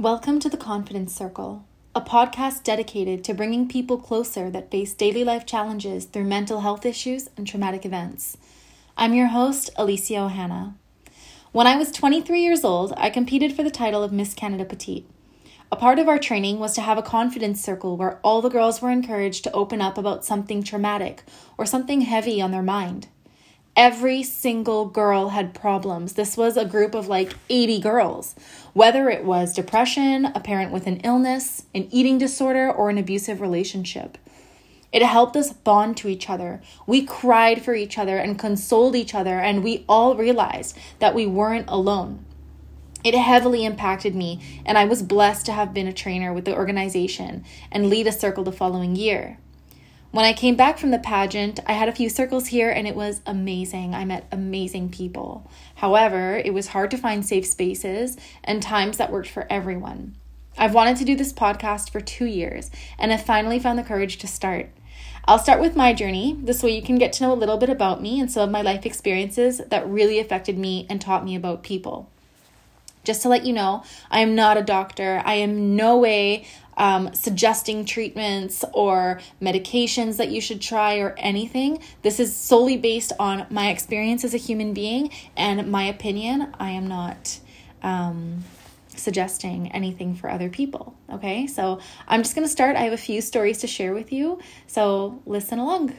Welcome to the Confidence Circle, a podcast dedicated to bringing people closer that face daily life challenges through mental health issues and traumatic events. I'm your host, Alicia Ohana. When I was 23 years old, I competed for the title of Miss Canada Petite. A part of our training was to have a confidence circle where all the girls were encouraged to open up about something traumatic or something heavy on their mind. Every single girl had problems. This was a group of like 80 girls, whether it was depression, a parent with an illness, an eating disorder, or an abusive relationship. It helped us bond to each other. We cried for each other and consoled each other, and we all realized that we weren't alone. It heavily impacted me, and I was blessed to have been a trainer with the organization and lead a circle the following year. When I came back from the pageant, I had a few circles here and it was amazing. I met amazing people. However, it was hard to find safe spaces and times that worked for everyone. I've wanted to do this podcast for two years and have finally found the courage to start. I'll start with my journey. This way, you can get to know a little bit about me and some of my life experiences that really affected me and taught me about people. Just to let you know, I am not a doctor. I am no way um, suggesting treatments or medications that you should try or anything. This is solely based on my experience as a human being and my opinion. I am not um, suggesting anything for other people. Okay, so I'm just going to start. I have a few stories to share with you, so listen along.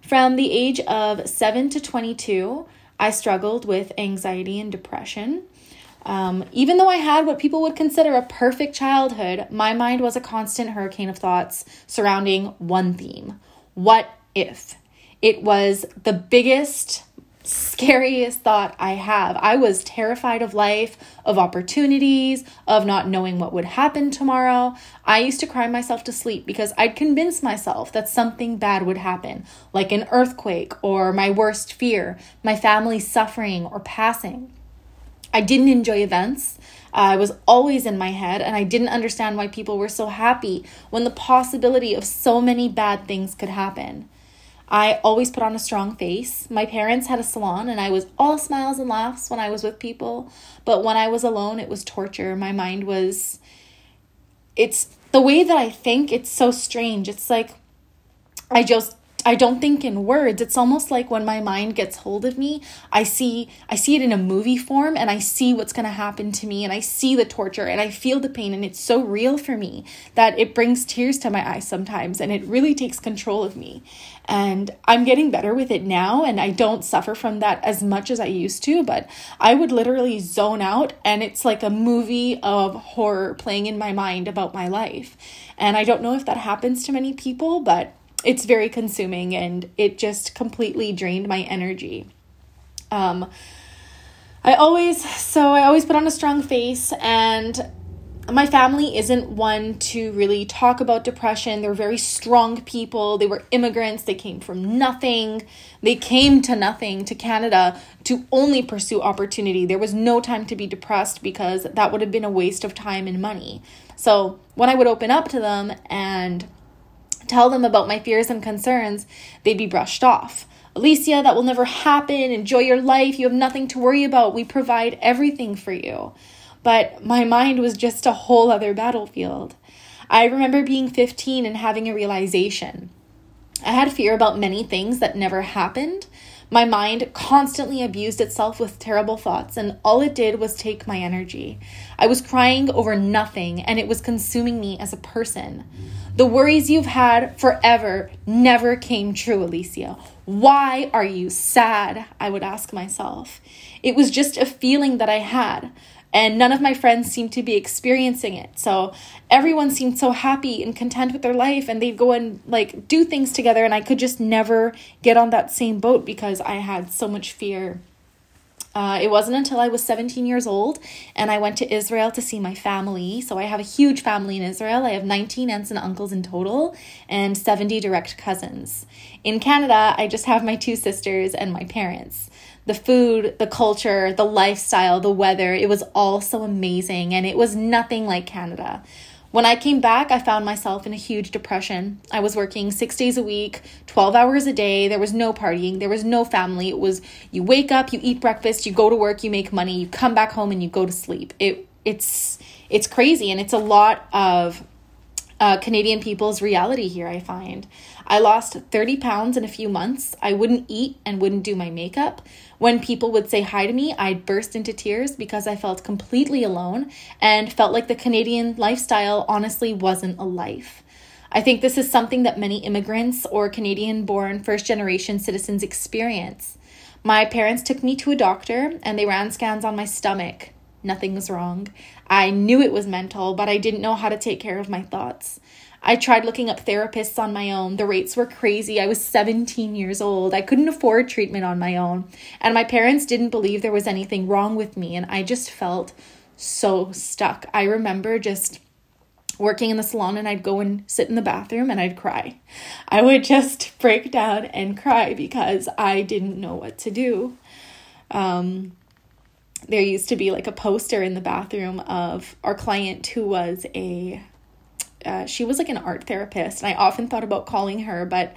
From the age of 7 to 22, I struggled with anxiety and depression. Um, even though I had what people would consider a perfect childhood, my mind was a constant hurricane of thoughts surrounding one theme what if? It was the biggest, scariest thought I have. I was terrified of life, of opportunities, of not knowing what would happen tomorrow. I used to cry myself to sleep because I'd convince myself that something bad would happen, like an earthquake or my worst fear, my family suffering or passing. I didn't enjoy events. I was always in my head, and I didn't understand why people were so happy when the possibility of so many bad things could happen. I always put on a strong face. My parents had a salon, and I was all smiles and laughs when I was with people. But when I was alone, it was torture. My mind was. It's the way that I think, it's so strange. It's like I just I don't think in words. It's almost like when my mind gets hold of me, I see I see it in a movie form and I see what's going to happen to me and I see the torture and I feel the pain and it's so real for me that it brings tears to my eyes sometimes and it really takes control of me. And I'm getting better with it now and I don't suffer from that as much as I used to, but I would literally zone out and it's like a movie of horror playing in my mind about my life. And I don't know if that happens to many people, but it's very consuming and it just completely drained my energy. Um, I always, so I always put on a strong face and my family isn't one to really talk about depression. They're very strong people. They were immigrants. They came from nothing. They came to nothing to Canada to only pursue opportunity. There was no time to be depressed because that would have been a waste of time and money. So when I would open up to them and tell them about my fears and concerns, they'd be brushed off. Alicia, that will never happen. Enjoy your life. You have nothing to worry about. We provide everything for you. But my mind was just a whole other battlefield. I remember being 15 and having a realization. I had fear about many things that never happened. My mind constantly abused itself with terrible thoughts, and all it did was take my energy. I was crying over nothing, and it was consuming me as a person. The worries you've had forever never came true, Alicia. Why are you sad? I would ask myself. It was just a feeling that I had, and none of my friends seemed to be experiencing it. So everyone seemed so happy and content with their life, and they'd go and like do things together, and I could just never get on that same boat because I had so much fear uh, it wasn't until I was 17 years old and I went to Israel to see my family. So I have a huge family in Israel. I have 19 aunts and uncles in total and 70 direct cousins. In Canada, I just have my two sisters and my parents. The food, the culture, the lifestyle, the weather, it was all so amazing and it was nothing like Canada. When I came back, I found myself in a huge depression. I was working six days a week, 12 hours a day. There was no partying, there was no family. It was you wake up, you eat breakfast, you go to work, you make money, you come back home, and you go to sleep. It, it's, it's crazy and it's a lot of uh, Canadian people's reality here, I find. I lost 30 pounds in a few months. I wouldn't eat and wouldn't do my makeup. When people would say hi to me, I'd burst into tears because I felt completely alone and felt like the Canadian lifestyle honestly wasn't a life. I think this is something that many immigrants or Canadian born first generation citizens experience. My parents took me to a doctor and they ran scans on my stomach. Nothing was wrong. I knew it was mental, but I didn't know how to take care of my thoughts. I tried looking up therapists on my own. The rates were crazy. I was 17 years old. I couldn't afford treatment on my own. And my parents didn't believe there was anything wrong with me. And I just felt so stuck. I remember just working in the salon and I'd go and sit in the bathroom and I'd cry. I would just break down and cry because I didn't know what to do. Um, there used to be like a poster in the bathroom of our client who was a uh, she was like an art therapist and i often thought about calling her but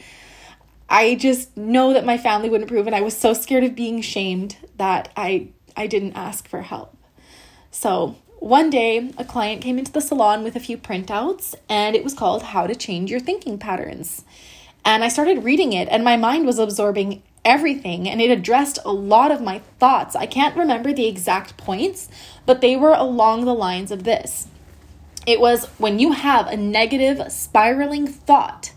i just know that my family wouldn't approve and i was so scared of being shamed that i i didn't ask for help so one day a client came into the salon with a few printouts and it was called how to change your thinking patterns and i started reading it and my mind was absorbing everything and it addressed a lot of my thoughts. I can't remember the exact points, but they were along the lines of this. It was when you have a negative spiraling thought,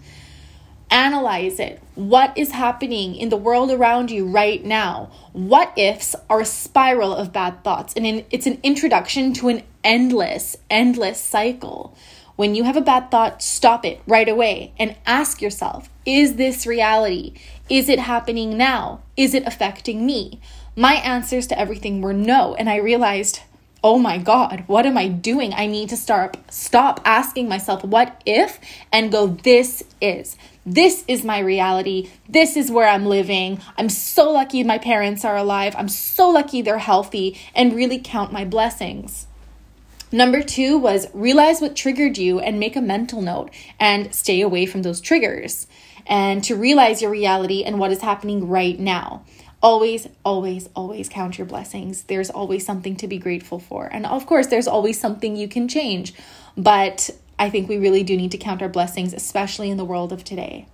analyze it. What is happening in the world around you right now? What ifs are a spiral of bad thoughts, and it's an introduction to an endless, endless cycle. When you have a bad thought, stop it right away and ask yourself Is this reality? Is it happening now? Is it affecting me? My answers to everything were no, and I realized, oh my god, what am I doing? I need to start stop asking myself what if and go this is. This is my reality. This is where I'm living. I'm so lucky my parents are alive. I'm so lucky they're healthy and really count my blessings. Number two was realize what triggered you and make a mental note and stay away from those triggers. And to realize your reality and what is happening right now. Always, always, always count your blessings. There's always something to be grateful for. And of course, there's always something you can change. But I think we really do need to count our blessings, especially in the world of today.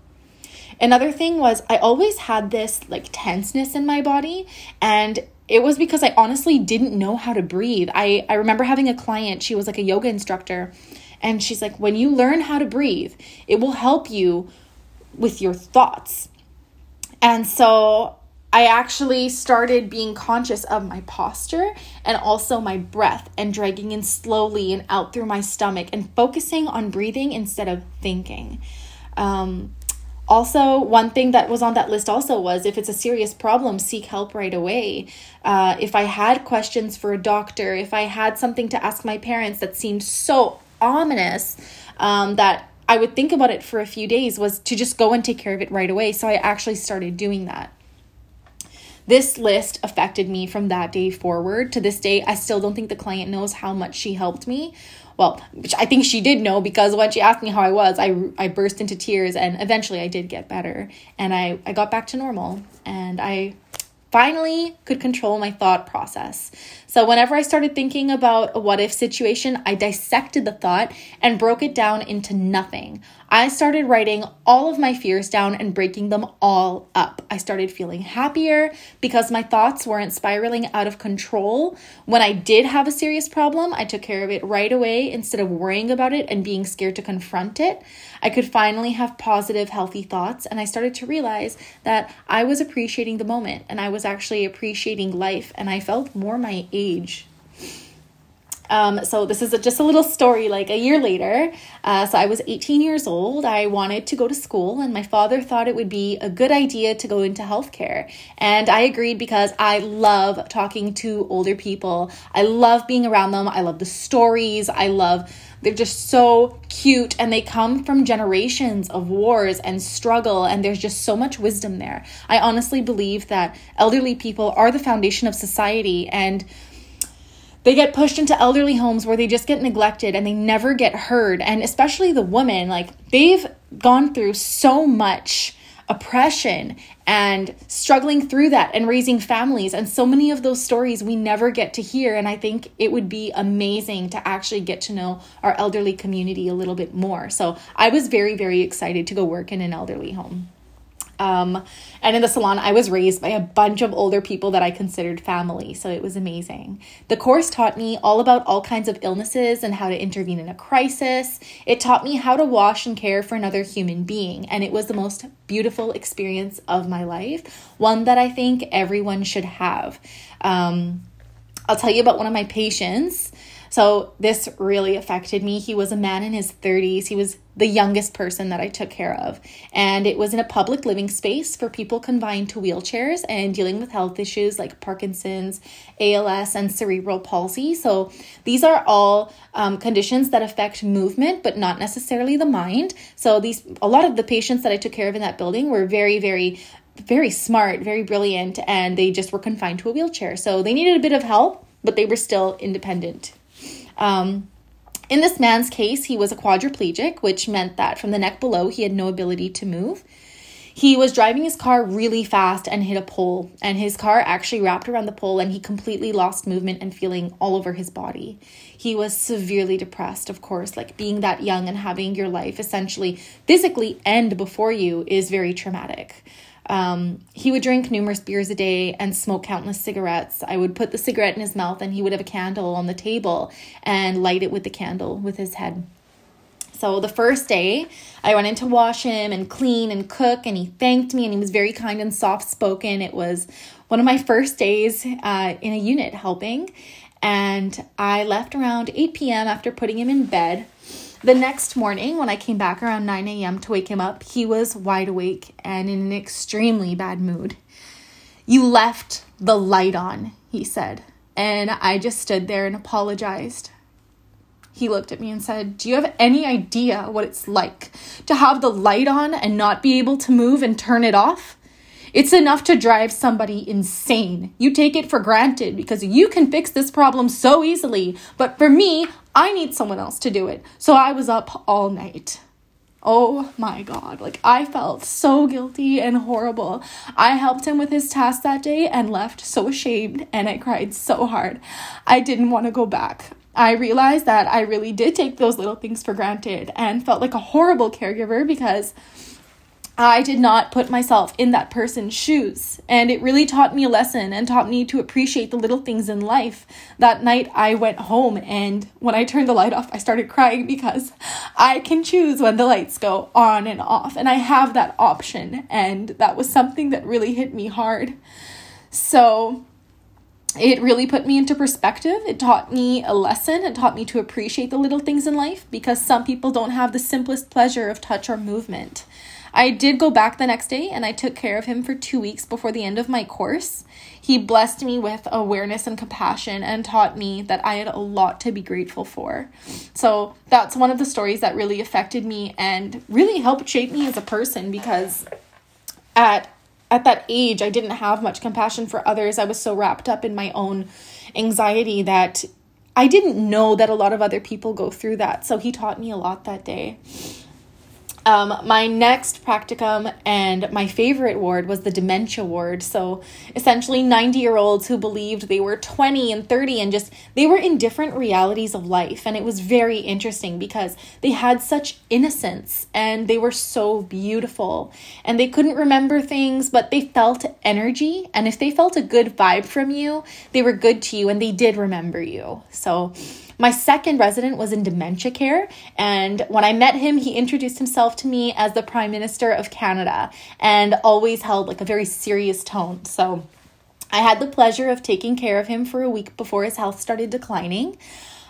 Another thing was I always had this like tenseness in my body and it was because I honestly didn't know how to breathe. I, I remember having a client, she was like a yoga instructor, and she's like, when you learn how to breathe, it will help you with your thoughts. And so I actually started being conscious of my posture and also my breath and dragging in slowly and out through my stomach and focusing on breathing instead of thinking. Um, also, one thing that was on that list also was if it's a serious problem, seek help right away. Uh, if I had questions for a doctor, if I had something to ask my parents that seemed so ominous um, that I would think about it for a few days, was to just go and take care of it right away. So I actually started doing that. This list affected me from that day forward. To this day, I still don't think the client knows how much she helped me well, I think she did know because when she asked me how I was, I, I burst into tears and eventually I did get better and I, I got back to normal and I finally could control my thought process. So, whenever I started thinking about a what if situation, I dissected the thought and broke it down into nothing. I started writing all of my fears down and breaking them all up. I started feeling happier because my thoughts weren't spiraling out of control. When I did have a serious problem, I took care of it right away instead of worrying about it and being scared to confront it. I could finally have positive, healthy thoughts, and I started to realize that I was appreciating the moment and I was actually appreciating life, and I felt more my age um, so this is a, just a little story like a year later. Uh, so I was 18 years old. I wanted to go to school, and my father thought it would be a good idea to go into healthcare. And I agreed because I love talking to older people. I love being around them. I love the stories. I love they're just so cute and they come from generations of wars and struggle and there's just so much wisdom there. I honestly believe that elderly people are the foundation of society and they get pushed into elderly homes where they just get neglected and they never get heard and especially the women like they've gone through so much oppression and struggling through that and raising families. And so many of those stories we never get to hear. And I think it would be amazing to actually get to know our elderly community a little bit more. So I was very, very excited to go work in an elderly home. Um, and in the salon, I was raised by a bunch of older people that I considered family, so it was amazing. The course taught me all about all kinds of illnesses and how to intervene in a crisis. It taught me how to wash and care for another human being, and it was the most beautiful experience of my life, one that I think everyone should have. Um, I'll tell you about one of my patients. So this really affected me. He was a man in his 30s. He was the youngest person that I took care of. And it was in a public living space for people confined to wheelchairs and dealing with health issues like Parkinson's, ALS, and cerebral palsy. So these are all um, conditions that affect movement, but not necessarily the mind. So these, a lot of the patients that I took care of in that building were very, very very smart, very brilliant, and they just were confined to a wheelchair. So they needed a bit of help, but they were still independent. Um, in this man's case, he was a quadriplegic, which meant that from the neck below, he had no ability to move. He was driving his car really fast and hit a pole, and his car actually wrapped around the pole, and he completely lost movement and feeling all over his body. He was severely depressed, of course, like being that young and having your life essentially physically end before you is very traumatic. Um, he would drink numerous beers a day and smoke countless cigarettes. I would put the cigarette in his mouth and he would have a candle on the table and light it with the candle with his head. So the first day, I went in to wash him and clean and cook, and he thanked me and he was very kind and soft spoken. It was one of my first days uh, in a unit helping, and I left around 8 p.m. after putting him in bed. The next morning, when I came back around 9 a.m. to wake him up, he was wide awake and in an extremely bad mood. You left the light on, he said. And I just stood there and apologized. He looked at me and said, Do you have any idea what it's like to have the light on and not be able to move and turn it off? It's enough to drive somebody insane. You take it for granted because you can fix this problem so easily. But for me, I need someone else to do it. So I was up all night. Oh my God. Like, I felt so guilty and horrible. I helped him with his task that day and left so ashamed, and I cried so hard. I didn't want to go back. I realized that I really did take those little things for granted and felt like a horrible caregiver because I did not put myself in that person's shoes. And it really taught me a lesson and taught me to appreciate the little things in life. That night, I went home, and when I turned the light off, I started crying because I can choose when the lights go on and off, and I have that option. And that was something that really hit me hard. So, it really put me into perspective. It taught me a lesson. It taught me to appreciate the little things in life because some people don't have the simplest pleasure of touch or movement. I did go back the next day and I took care of him for two weeks before the end of my course. He blessed me with awareness and compassion and taught me that I had a lot to be grateful for. So that's one of the stories that really affected me and really helped shape me as a person because at at that age I didn't have much compassion for others. I was so wrapped up in my own anxiety that I didn't know that a lot of other people go through that. So he taught me a lot that day. Um, my next practicum and my favorite ward was the dementia ward. So essentially, 90 year olds who believed they were 20 and 30 and just they were in different realities of life. And it was very interesting because they had such innocence and they were so beautiful and they couldn't remember things, but they felt energy. And if they felt a good vibe from you, they were good to you and they did remember you. So, my second resident was in dementia care, and when I met him, he introduced himself to me as the Prime Minister of Canada and always held like a very serious tone. So I had the pleasure of taking care of him for a week before his health started declining.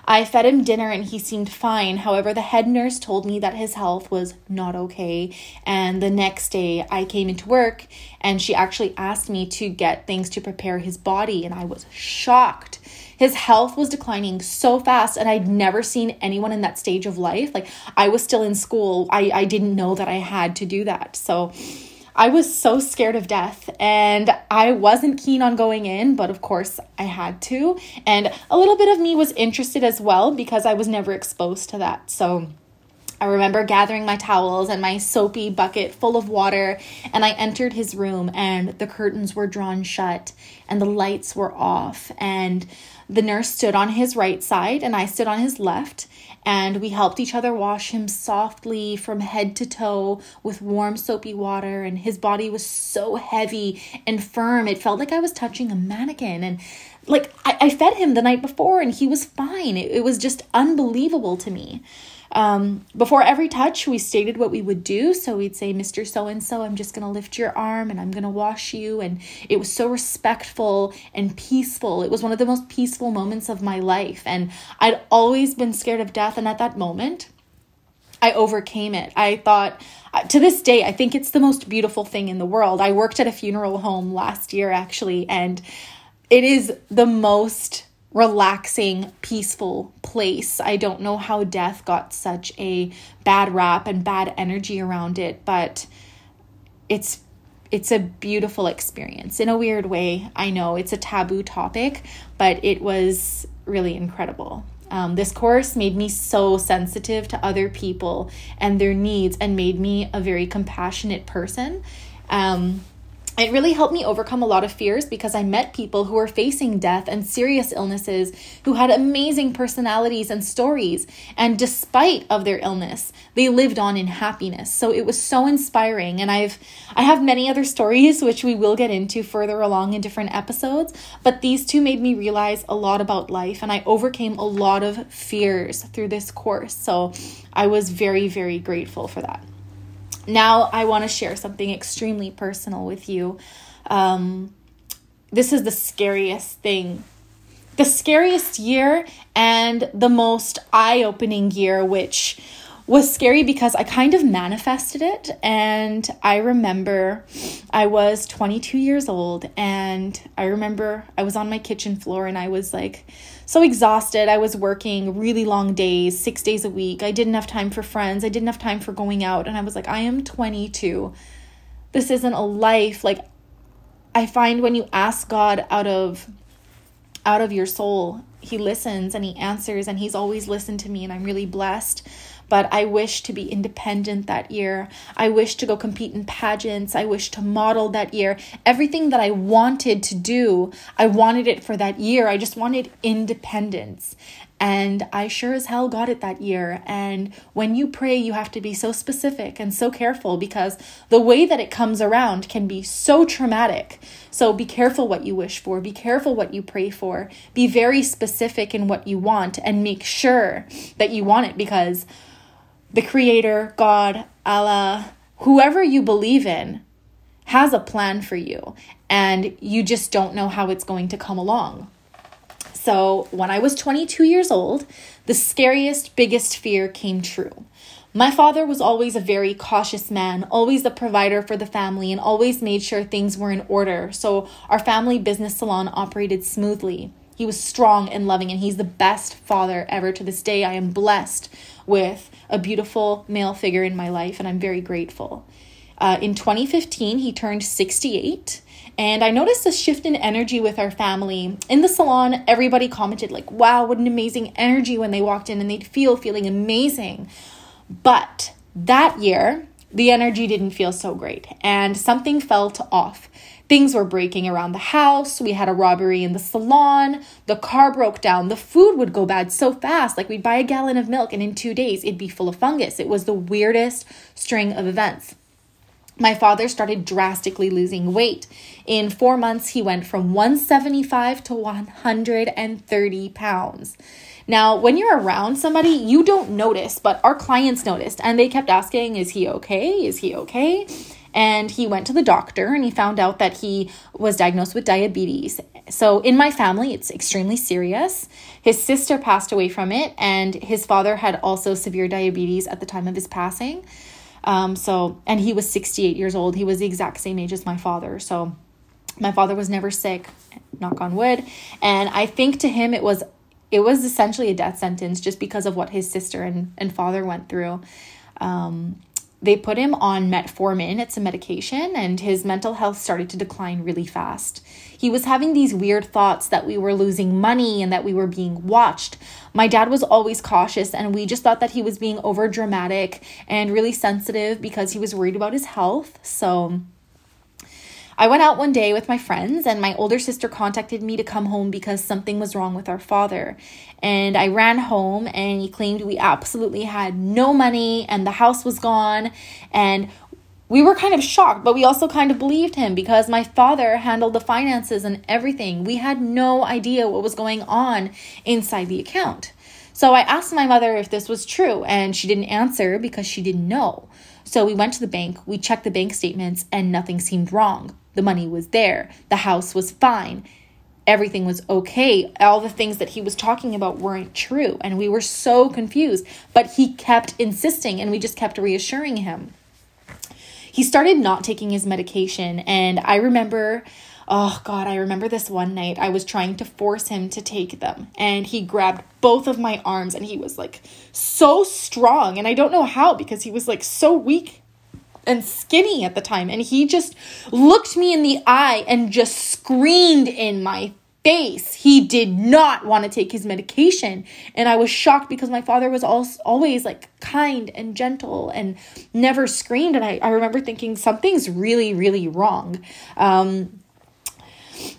I fed him dinner and he seemed fine. However, the head nurse told me that his health was not okay. And the next day, I came into work and she actually asked me to get things to prepare his body, and I was shocked his health was declining so fast, and I'd never seen anyone in that stage of life. Like, I was still in school, I, I didn't know that I had to do that. So, I was so scared of death and I wasn't keen on going in, but of course I had to. And a little bit of me was interested as well because I was never exposed to that. So I remember gathering my towels and my soapy bucket full of water, and I entered his room, and the curtains were drawn shut, and the lights were off, and the nurse stood on his right side, and I stood on his left, and we helped each other wash him softly from head to toe with warm soapy water, and his body was so heavy and firm, it felt like I was touching a mannequin, and like I, I fed him the night before, and he was fine. It, it was just unbelievable to me. Um, before every touch, we stated what we would do. So we'd say, Mr. So and so, I'm just going to lift your arm and I'm going to wash you. And it was so respectful and peaceful. It was one of the most peaceful moments of my life. And I'd always been scared of death. And at that moment, I overcame it. I thought, uh, to this day, I think it's the most beautiful thing in the world. I worked at a funeral home last year, actually, and it is the most relaxing, peaceful place. I don't know how death got such a bad rap and bad energy around it, but it's it's a beautiful experience in a weird way. I know it's a taboo topic, but it was really incredible. Um, this course made me so sensitive to other people and their needs and made me a very compassionate person. Um, it really helped me overcome a lot of fears because I met people who were facing death and serious illnesses who had amazing personalities and stories and despite of their illness they lived on in happiness. So it was so inspiring and I've I have many other stories which we will get into further along in different episodes but these two made me realize a lot about life and I overcame a lot of fears through this course. So I was very very grateful for that now I want to share something extremely personal with you. Um, this is the scariest thing. The scariest year and the most eye opening year, which was scary because I kind of manifested it. And I remember I was 22 years old, and I remember I was on my kitchen floor and I was like, so exhausted. I was working really long days, six days a week. I didn't have time for friends. I didn't have time for going out. And I was like, I am 22. This isn't a life. Like, I find when you ask God out of out of your soul, he listens and he answers and he's always listened to me and I'm really blessed but I wish to be independent that year. I wish to go compete in pageants. I wish to model that year. Everything that I wanted to do, I wanted it for that year. I just wanted independence. And I sure as hell got it that year. And when you pray, you have to be so specific and so careful because the way that it comes around can be so traumatic. So be careful what you wish for, be careful what you pray for, be very specific in what you want, and make sure that you want it because the Creator, God, Allah, whoever you believe in, has a plan for you, and you just don't know how it's going to come along. So, when I was 22 years old, the scariest, biggest fear came true. My father was always a very cautious man, always the provider for the family, and always made sure things were in order. So, our family business salon operated smoothly. He was strong and loving, and he's the best father ever. To this day, I am blessed with a beautiful male figure in my life, and I'm very grateful. Uh, in 2015, he turned 68. And I noticed a shift in energy with our family. In the salon, everybody commented, like, wow, what an amazing energy when they walked in, and they'd feel feeling amazing. But that year, the energy didn't feel so great, and something felt off. Things were breaking around the house. We had a robbery in the salon. The car broke down. The food would go bad so fast. Like we'd buy a gallon of milk and in two days it'd be full of fungus. It was the weirdest string of events. My father started drastically losing weight. In four months, he went from 175 to 130 pounds. Now, when you're around somebody, you don't notice, but our clients noticed and they kept asking, Is he okay? Is he okay? And he went to the doctor and he found out that he was diagnosed with diabetes. So, in my family, it's extremely serious. His sister passed away from it, and his father had also severe diabetes at the time of his passing. Um, so, and he was 68 years old. He was the exact same age as my father. So, my father was never sick, knock on wood. And I think to him, it was it was essentially a death sentence just because of what his sister and, and father went through. Um, they put him on metformin, it's a medication, and his mental health started to decline really fast. He was having these weird thoughts that we were losing money and that we were being watched. My dad was always cautious, and we just thought that he was being over dramatic and really sensitive because he was worried about his health. So, I went out one day with my friends, and my older sister contacted me to come home because something was wrong with our father. And I ran home, and he claimed we absolutely had no money and the house was gone. And we were kind of shocked, but we also kind of believed him because my father handled the finances and everything. We had no idea what was going on inside the account. So I asked my mother if this was true, and she didn't answer because she didn't know. So we went to the bank, we checked the bank statements, and nothing seemed wrong. The money was there. The house was fine. Everything was okay. All the things that he was talking about weren't true. And we were so confused. But he kept insisting, and we just kept reassuring him. He started not taking his medication. And I remember Oh God, I remember this one night I was trying to force him to take them, and he grabbed both of my arms and he was like so strong. And I don't know how because he was like so weak and skinny at the time. And he just looked me in the eye and just screamed in my face. He did not want to take his medication. And I was shocked because my father was always like kind and gentle and never screamed. And I, I remember thinking something's really, really wrong. Um,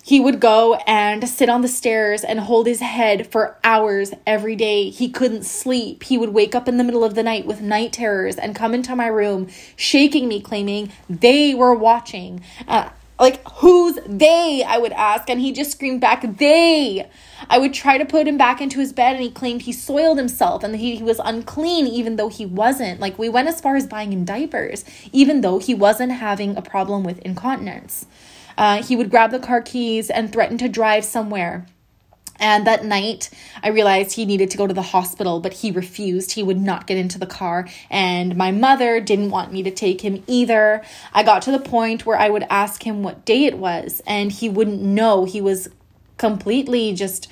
he would go and sit on the stairs and hold his head for hours every day. He couldn't sleep. He would wake up in the middle of the night with night terrors and come into my room, shaking me, claiming they were watching. Uh, like, who's they? I would ask. And he just screamed back, they. I would try to put him back into his bed, and he claimed he soiled himself and he, he was unclean, even though he wasn't. Like, we went as far as buying him diapers, even though he wasn't having a problem with incontinence. Uh, he would grab the car keys and threaten to drive somewhere. And that night, I realized he needed to go to the hospital, but he refused. He would not get into the car. And my mother didn't want me to take him either. I got to the point where I would ask him what day it was, and he wouldn't know. He was completely just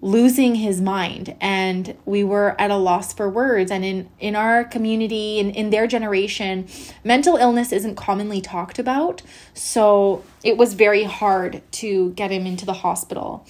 losing his mind. And we were at a loss for words. And in in our community and in their generation mental illness isn't commonly talked about. So it was very hard to get him into the hospital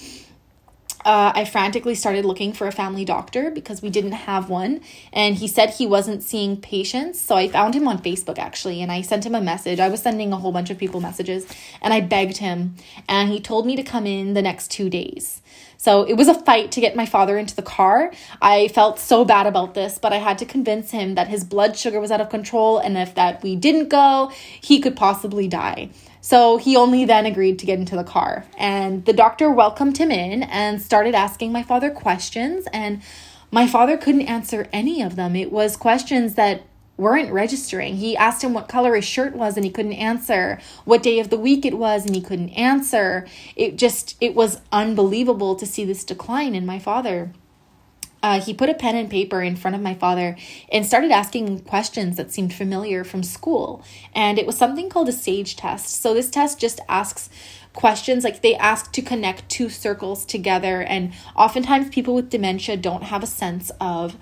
uh, I frantically started looking for a family doctor because we didn't have one. And he said he wasn't seeing patients. So I found him on Facebook actually and I sent him a message. I was sending a whole bunch of people messages and I begged him. And he told me to come in the next two days. So it was a fight to get my father into the car. I felt so bad about this, but I had to convince him that his blood sugar was out of control and if that we didn't go, he could possibly die. So he only then agreed to get into the car. And the doctor welcomed him in and started asking my father questions. And my father couldn't answer any of them. It was questions that weren't registering. He asked him what color his shirt was and he couldn't answer. What day of the week it was and he couldn't answer. It just, it was unbelievable to see this decline in my father uh, he put a pen and paper in front of my father and started asking questions that seemed familiar from school. And it was something called a SAGE test. So, this test just asks questions like they ask to connect two circles together. And oftentimes, people with dementia don't have a sense of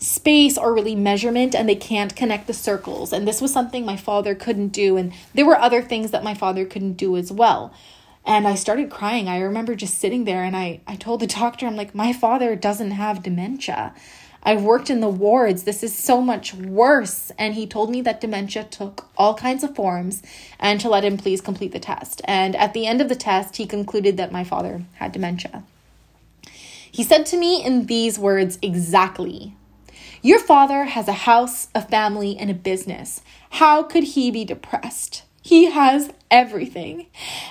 space or really measurement and they can't connect the circles. And this was something my father couldn't do. And there were other things that my father couldn't do as well and I started crying. I remember just sitting there and I, I told the doctor, I'm like, my father doesn't have dementia. I've worked in the wards. This is so much worse. And he told me that dementia took all kinds of forms and to let him please complete the test. And at the end of the test, he concluded that my father had dementia. He said to me in these words exactly Your father has a house, a family, and a business. How could he be depressed? He has everything.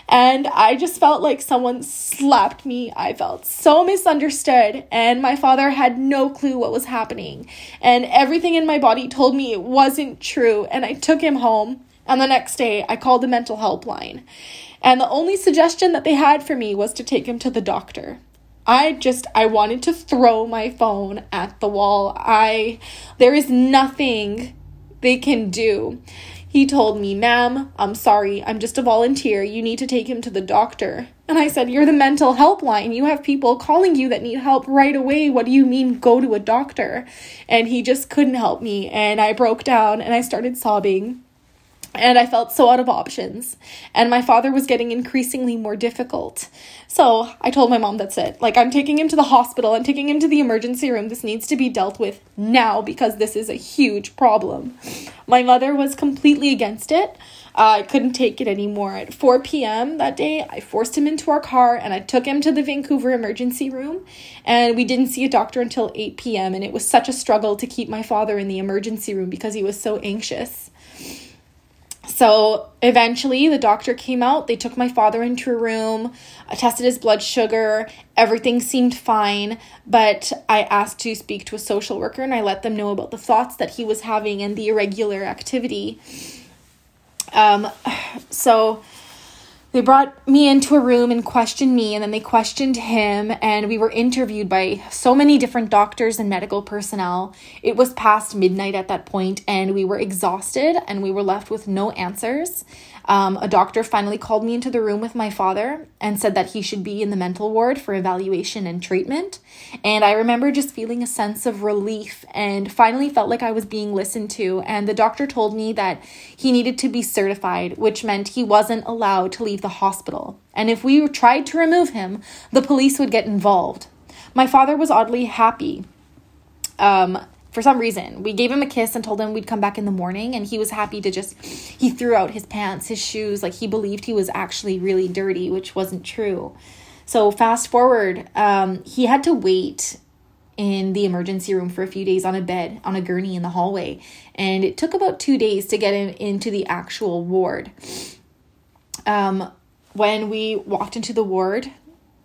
And I just felt like someone slapped me. I felt so misunderstood, and my father had no clue what was happening. And everything in my body told me it wasn't true. And I took him home. And the next day, I called the mental helpline. And the only suggestion that they had for me was to take him to the doctor. I just I wanted to throw my phone at the wall. I there is nothing they can do. He told me, Ma'am, I'm sorry, I'm just a volunteer. You need to take him to the doctor. And I said, You're the mental helpline. You have people calling you that need help right away. What do you mean, go to a doctor? And he just couldn't help me. And I broke down and I started sobbing and I felt so out of options. And my father was getting increasingly more difficult. So I told my mom, that's it. Like, I'm taking him to the hospital, I'm taking him to the emergency room. This needs to be dealt with now because this is a huge problem. My mother was completely against it. Uh, I couldn't take it anymore. At 4 p.m. that day, I forced him into our car and I took him to the Vancouver emergency room. And we didn't see a doctor until 8 p.m. And it was such a struggle to keep my father in the emergency room because he was so anxious. So eventually, the doctor came out. They took my father into a room, I tested his blood sugar. Everything seemed fine, but I asked to speak to a social worker and I let them know about the thoughts that he was having and the irregular activity. Um, so they brought me into a room and questioned me and then they questioned him and we were interviewed by so many different doctors and medical personnel. It was past midnight at that point and we were exhausted and we were left with no answers um, a doctor finally called me into the room with my father and said that he should be in the mental ward for evaluation and treatment. And I remember just feeling a sense of relief and finally felt like I was being listened to. And the doctor told me that he needed to be certified, which meant he wasn't allowed to leave the hospital. And if we tried to remove him, the police would get involved. My father was oddly happy. Um, for some reason. We gave him a kiss and told him we'd come back in the morning, and he was happy to just, he threw out his pants, his shoes, like he believed he was actually really dirty, which wasn't true. So, fast forward, um, he had to wait in the emergency room for a few days on a bed, on a gurney in the hallway, and it took about two days to get him into the actual ward. Um, when we walked into the ward,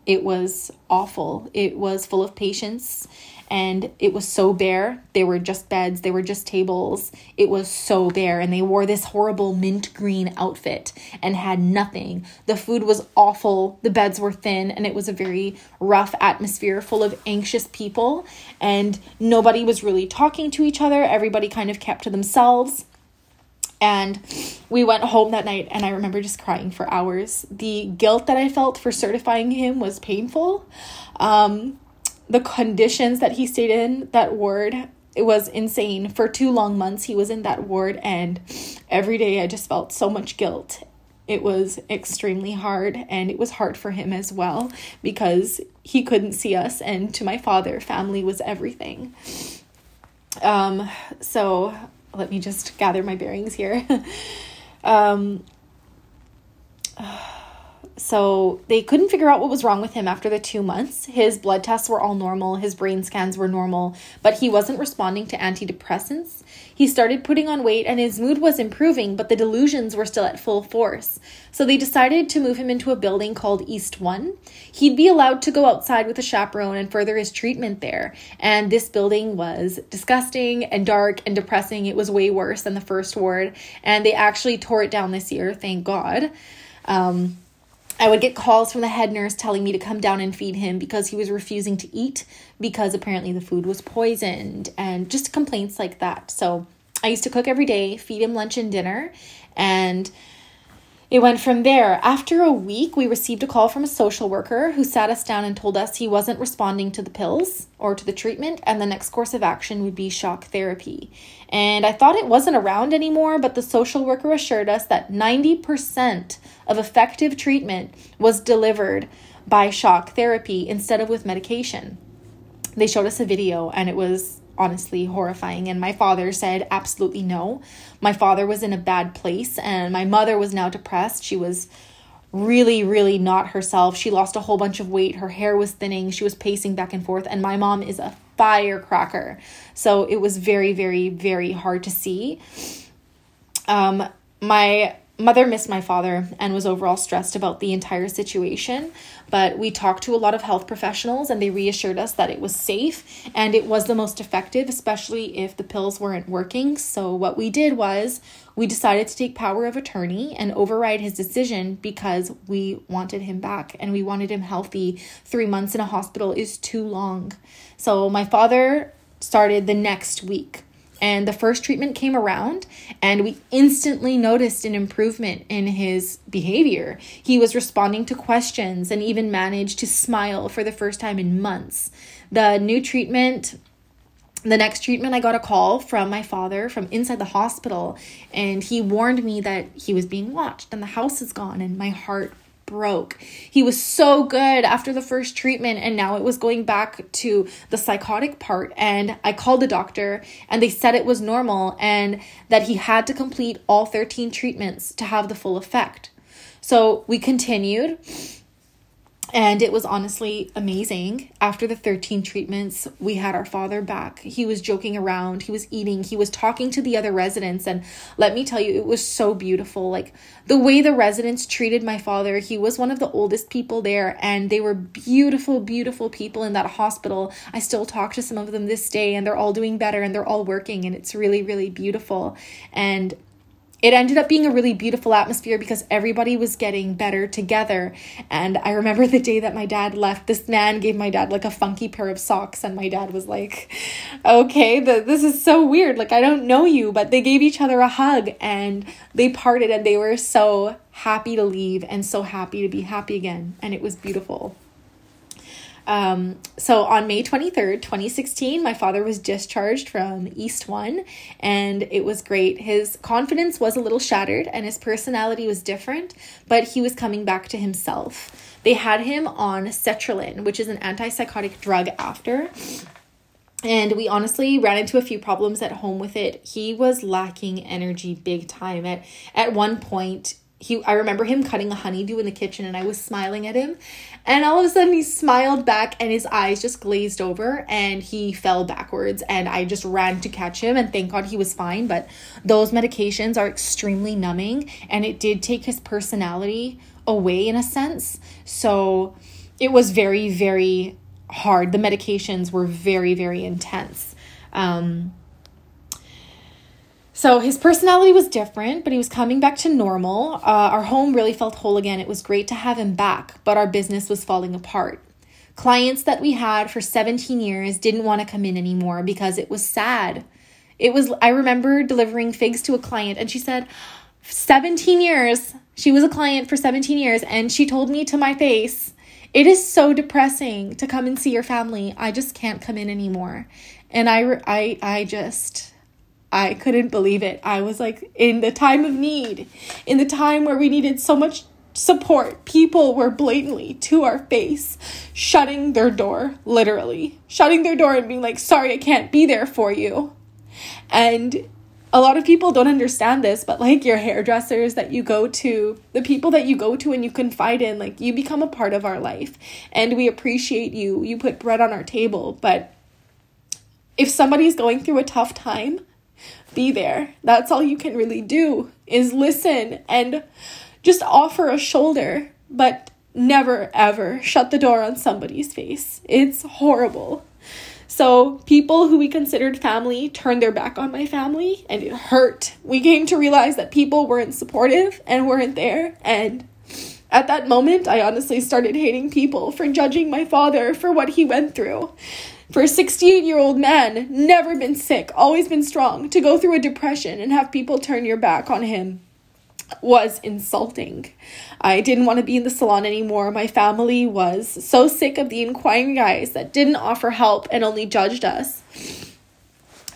it was awful. It was full of patients and it was so bare. They were just beds, they were just tables. It was so bare, and they wore this horrible mint green outfit and had nothing. The food was awful, the beds were thin, and it was a very rough atmosphere full of anxious people, and nobody was really talking to each other. Everybody kind of kept to themselves. And we went home that night, and I remember just crying for hours. The guilt that I felt for certifying him was painful. Um, the conditions that he stayed in that ward it was insane for two long months he was in that ward and every day i just felt so much guilt it was extremely hard and it was hard for him as well because he couldn't see us and to my father family was everything um so let me just gather my bearings here. Um so they couldn't figure out what was wrong with him after the two months. His blood tests were all normal, his brain scans were normal, but he wasn't responding to antidepressants. He started putting on weight and his mood was improving, but the delusions were still at full force. So they decided to move him into a building called East One. He'd be allowed to go outside with a chaperone and further his treatment there. And this building was disgusting and dark and depressing. It was way worse than the first ward, and they actually tore it down this year, thank God. Um, I would get calls from the head nurse telling me to come down and feed him because he was refusing to eat because apparently the food was poisoned and just complaints like that. So I used to cook every day, feed him lunch and dinner, and it went from there. After a week, we received a call from a social worker who sat us down and told us he wasn't responding to the pills or to the treatment, and the next course of action would be shock therapy. And I thought it wasn't around anymore, but the social worker assured us that 90% of effective treatment was delivered by shock therapy instead of with medication. They showed us a video, and it was honestly horrifying. And my father said, absolutely no. My father was in a bad place, and my mother was now depressed. She was really, really not herself. She lost a whole bunch of weight. Her hair was thinning. She was pacing back and forth. And my mom is a firecracker. So it was very, very, very hard to see. Um, my mother missed my father and was overall stressed about the entire situation. But we talked to a lot of health professionals and they reassured us that it was safe and it was the most effective, especially if the pills weren't working. So, what we did was we decided to take power of attorney and override his decision because we wanted him back and we wanted him healthy. Three months in a hospital is too long. So, my father started the next week And the first treatment came around, and we instantly noticed an improvement in his behavior. He was responding to questions and even managed to smile for the first time in months. The new treatment the next treatment, I got a call from my father from inside the hospital, and he warned me that he was being watched and the house is gone, and my heart broke. He was so good after the first treatment, and now it was going back to the psychotic part. And I called the doctor, and they said it was normal and that he had to complete all 13 treatments to have the full effect. So we continued and it was honestly amazing. After the 13 treatments, we had our father back. He was joking around, he was eating, he was talking to the other residents. And let me tell you, it was so beautiful. Like the way the residents treated my father, he was one of the oldest people there, and they were beautiful, beautiful people in that hospital. I still talk to some of them this day, and they're all doing better and they're all working, and it's really, really beautiful. And it ended up being a really beautiful atmosphere because everybody was getting better together. And I remember the day that my dad left, this man gave my dad like a funky pair of socks. And my dad was like, okay, the, this is so weird. Like, I don't know you. But they gave each other a hug and they parted and they were so happy to leave and so happy to be happy again. And it was beautiful. Um, so on May 23rd, 2016, my father was discharged from East One, and it was great. His confidence was a little shattered and his personality was different, but he was coming back to himself. They had him on sertraline, which is an antipsychotic drug after. And we honestly ran into a few problems at home with it. He was lacking energy big time. At at one point, he I remember him cutting a honeydew in the kitchen and I was smiling at him and all of a sudden he smiled back and his eyes just glazed over and he fell backwards. And I just ran to catch him and thank God he was fine. But those medications are extremely numbing and it did take his personality away in a sense. So it was very very hard. The medications were very very intense. Um so his personality was different, but he was coming back to normal. Uh, our home really felt whole again. It was great to have him back, but our business was falling apart. Clients that we had for 17 years didn't want to come in anymore because it was sad. It was, I remember delivering figs to a client, and she said, 17 years. She was a client for 17 years, and she told me to my face, It is so depressing to come and see your family. I just can't come in anymore. And I, I, I just, I couldn't believe it. I was like, in the time of need, in the time where we needed so much support, people were blatantly to our face shutting their door, literally shutting their door and being like, sorry, I can't be there for you. And a lot of people don't understand this, but like your hairdressers that you go to, the people that you go to and you confide in, like you become a part of our life and we appreciate you. You put bread on our table. But if somebody's going through a tough time, be there. That's all you can really do is listen and just offer a shoulder, but never ever shut the door on somebody's face. It's horrible. So, people who we considered family turned their back on my family, and it hurt. We came to realize that people weren't supportive and weren't there. And at that moment, I honestly started hating people for judging my father for what he went through. For a 68 year old man, never been sick, always been strong, to go through a depression and have people turn your back on him was insulting. I didn't want to be in the salon anymore. My family was so sick of the inquiring eyes that didn't offer help and only judged us.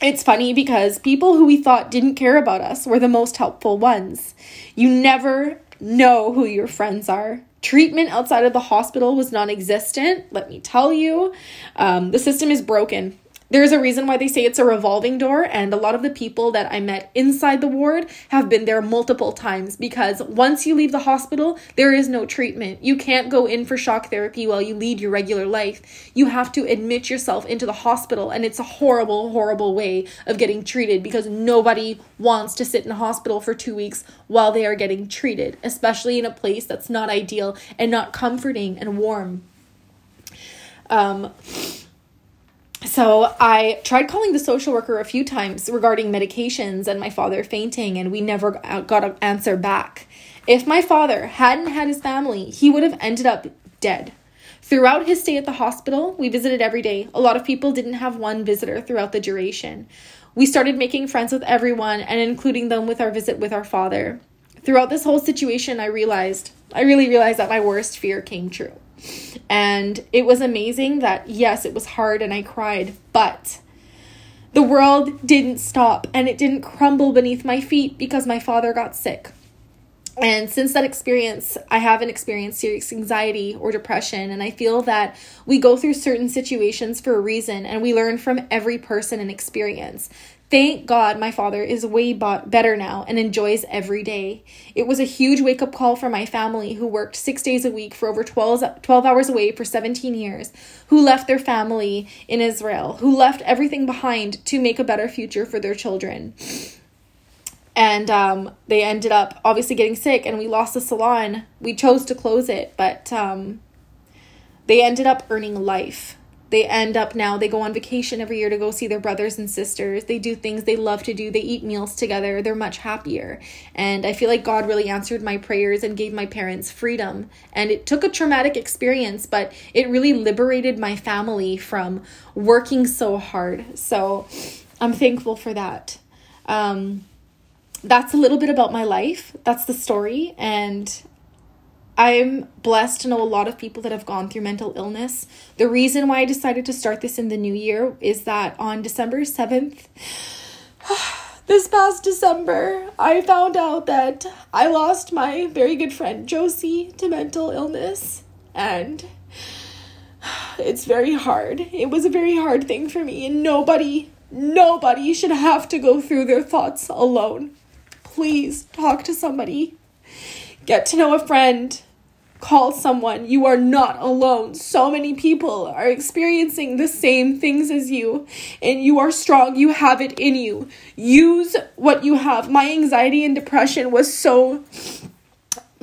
It's funny because people who we thought didn't care about us were the most helpful ones. You never know who your friends are. Treatment outside of the hospital was non existent, let me tell you. Um, the system is broken. There's a reason why they say it's a revolving door, and a lot of the people that I met inside the ward have been there multiple times because once you leave the hospital, there is no treatment. You can't go in for shock therapy while you lead your regular life. You have to admit yourself into the hospital, and it's a horrible, horrible way of getting treated because nobody wants to sit in a hospital for two weeks while they are getting treated, especially in a place that's not ideal and not comforting and warm. Um, so I tried calling the social worker a few times regarding medications and my father fainting, and we never uh, got an answer back. If my father hadn't had his family, he would have ended up dead. Throughout his stay at the hospital, we visited every day. A lot of people didn't have one visitor throughout the duration. We started making friends with everyone and including them with our visit with our father. Throughout this whole situation, I realized, I really realized that my worst fear came true. And it was amazing that, yes, it was hard and I cried, but the world didn't stop and it didn't crumble beneath my feet because my father got sick. And since that experience, I haven't experienced serious anxiety or depression. And I feel that we go through certain situations for a reason and we learn from every person and experience. Thank God my father is way better now and enjoys every day. It was a huge wake up call for my family who worked six days a week for over 12, 12 hours away for 17 years, who left their family in Israel, who left everything behind to make a better future for their children. And um, they ended up obviously getting sick, and we lost the salon. We chose to close it, but um, they ended up earning life they end up now they go on vacation every year to go see their brothers and sisters. They do things they love to do. They eat meals together. They're much happier. And i feel like god really answered my prayers and gave my parents freedom. And it took a traumatic experience but it really liberated my family from working so hard. So i'm thankful for that. Um, that's a little bit about my life. That's the story. And I'm blessed to know a lot of people that have gone through mental illness. The reason why I decided to start this in the new year is that on December 7th, this past December, I found out that I lost my very good friend Josie to mental illness. And it's very hard. It was a very hard thing for me, and nobody, nobody should have to go through their thoughts alone. Please talk to somebody. Get to know a friend call someone. You are not alone. So many people are experiencing the same things as you, and you are strong. You have it in you. Use what you have. My anxiety and depression was so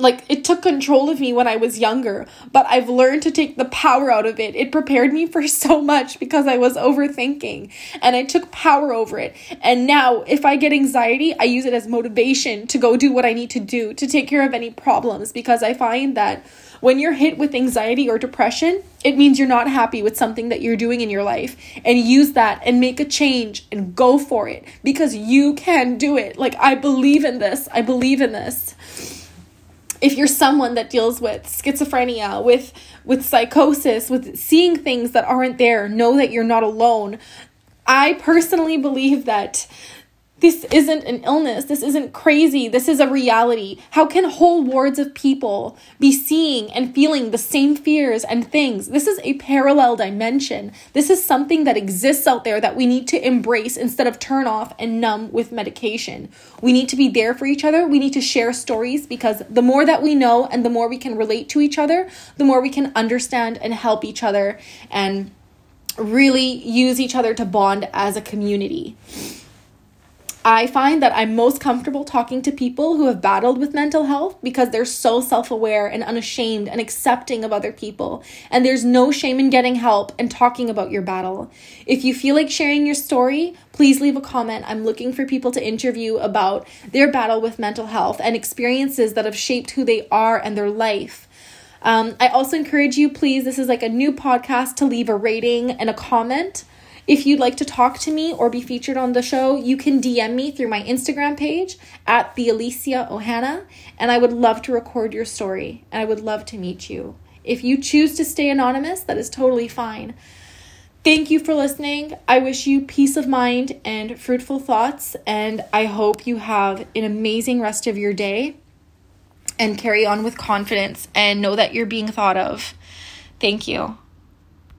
like it took control of me when I was younger, but I've learned to take the power out of it. It prepared me for so much because I was overthinking and I took power over it. And now, if I get anxiety, I use it as motivation to go do what I need to do to take care of any problems because I find that when you're hit with anxiety or depression, it means you're not happy with something that you're doing in your life. And use that and make a change and go for it because you can do it. Like, I believe in this. I believe in this if you're someone that deals with schizophrenia, with with psychosis, with seeing things that aren't there, know that you're not alone. I personally believe that this isn't an illness. This isn't crazy. This is a reality. How can whole wards of people be seeing and feeling the same fears and things? This is a parallel dimension. This is something that exists out there that we need to embrace instead of turn off and numb with medication. We need to be there for each other. We need to share stories because the more that we know and the more we can relate to each other, the more we can understand and help each other and really use each other to bond as a community. I find that I'm most comfortable talking to people who have battled with mental health because they're so self aware and unashamed and accepting of other people. And there's no shame in getting help and talking about your battle. If you feel like sharing your story, please leave a comment. I'm looking for people to interview about their battle with mental health and experiences that have shaped who they are and their life. Um, I also encourage you, please, this is like a new podcast, to leave a rating and a comment. If you'd like to talk to me or be featured on the show, you can DM me through my Instagram page at the Alicia Ohana, and I would love to record your story and I would love to meet you. If you choose to stay anonymous, that is totally fine. Thank you for listening. I wish you peace of mind and fruitful thoughts, and I hope you have an amazing rest of your day and carry on with confidence and know that you're being thought of. Thank you.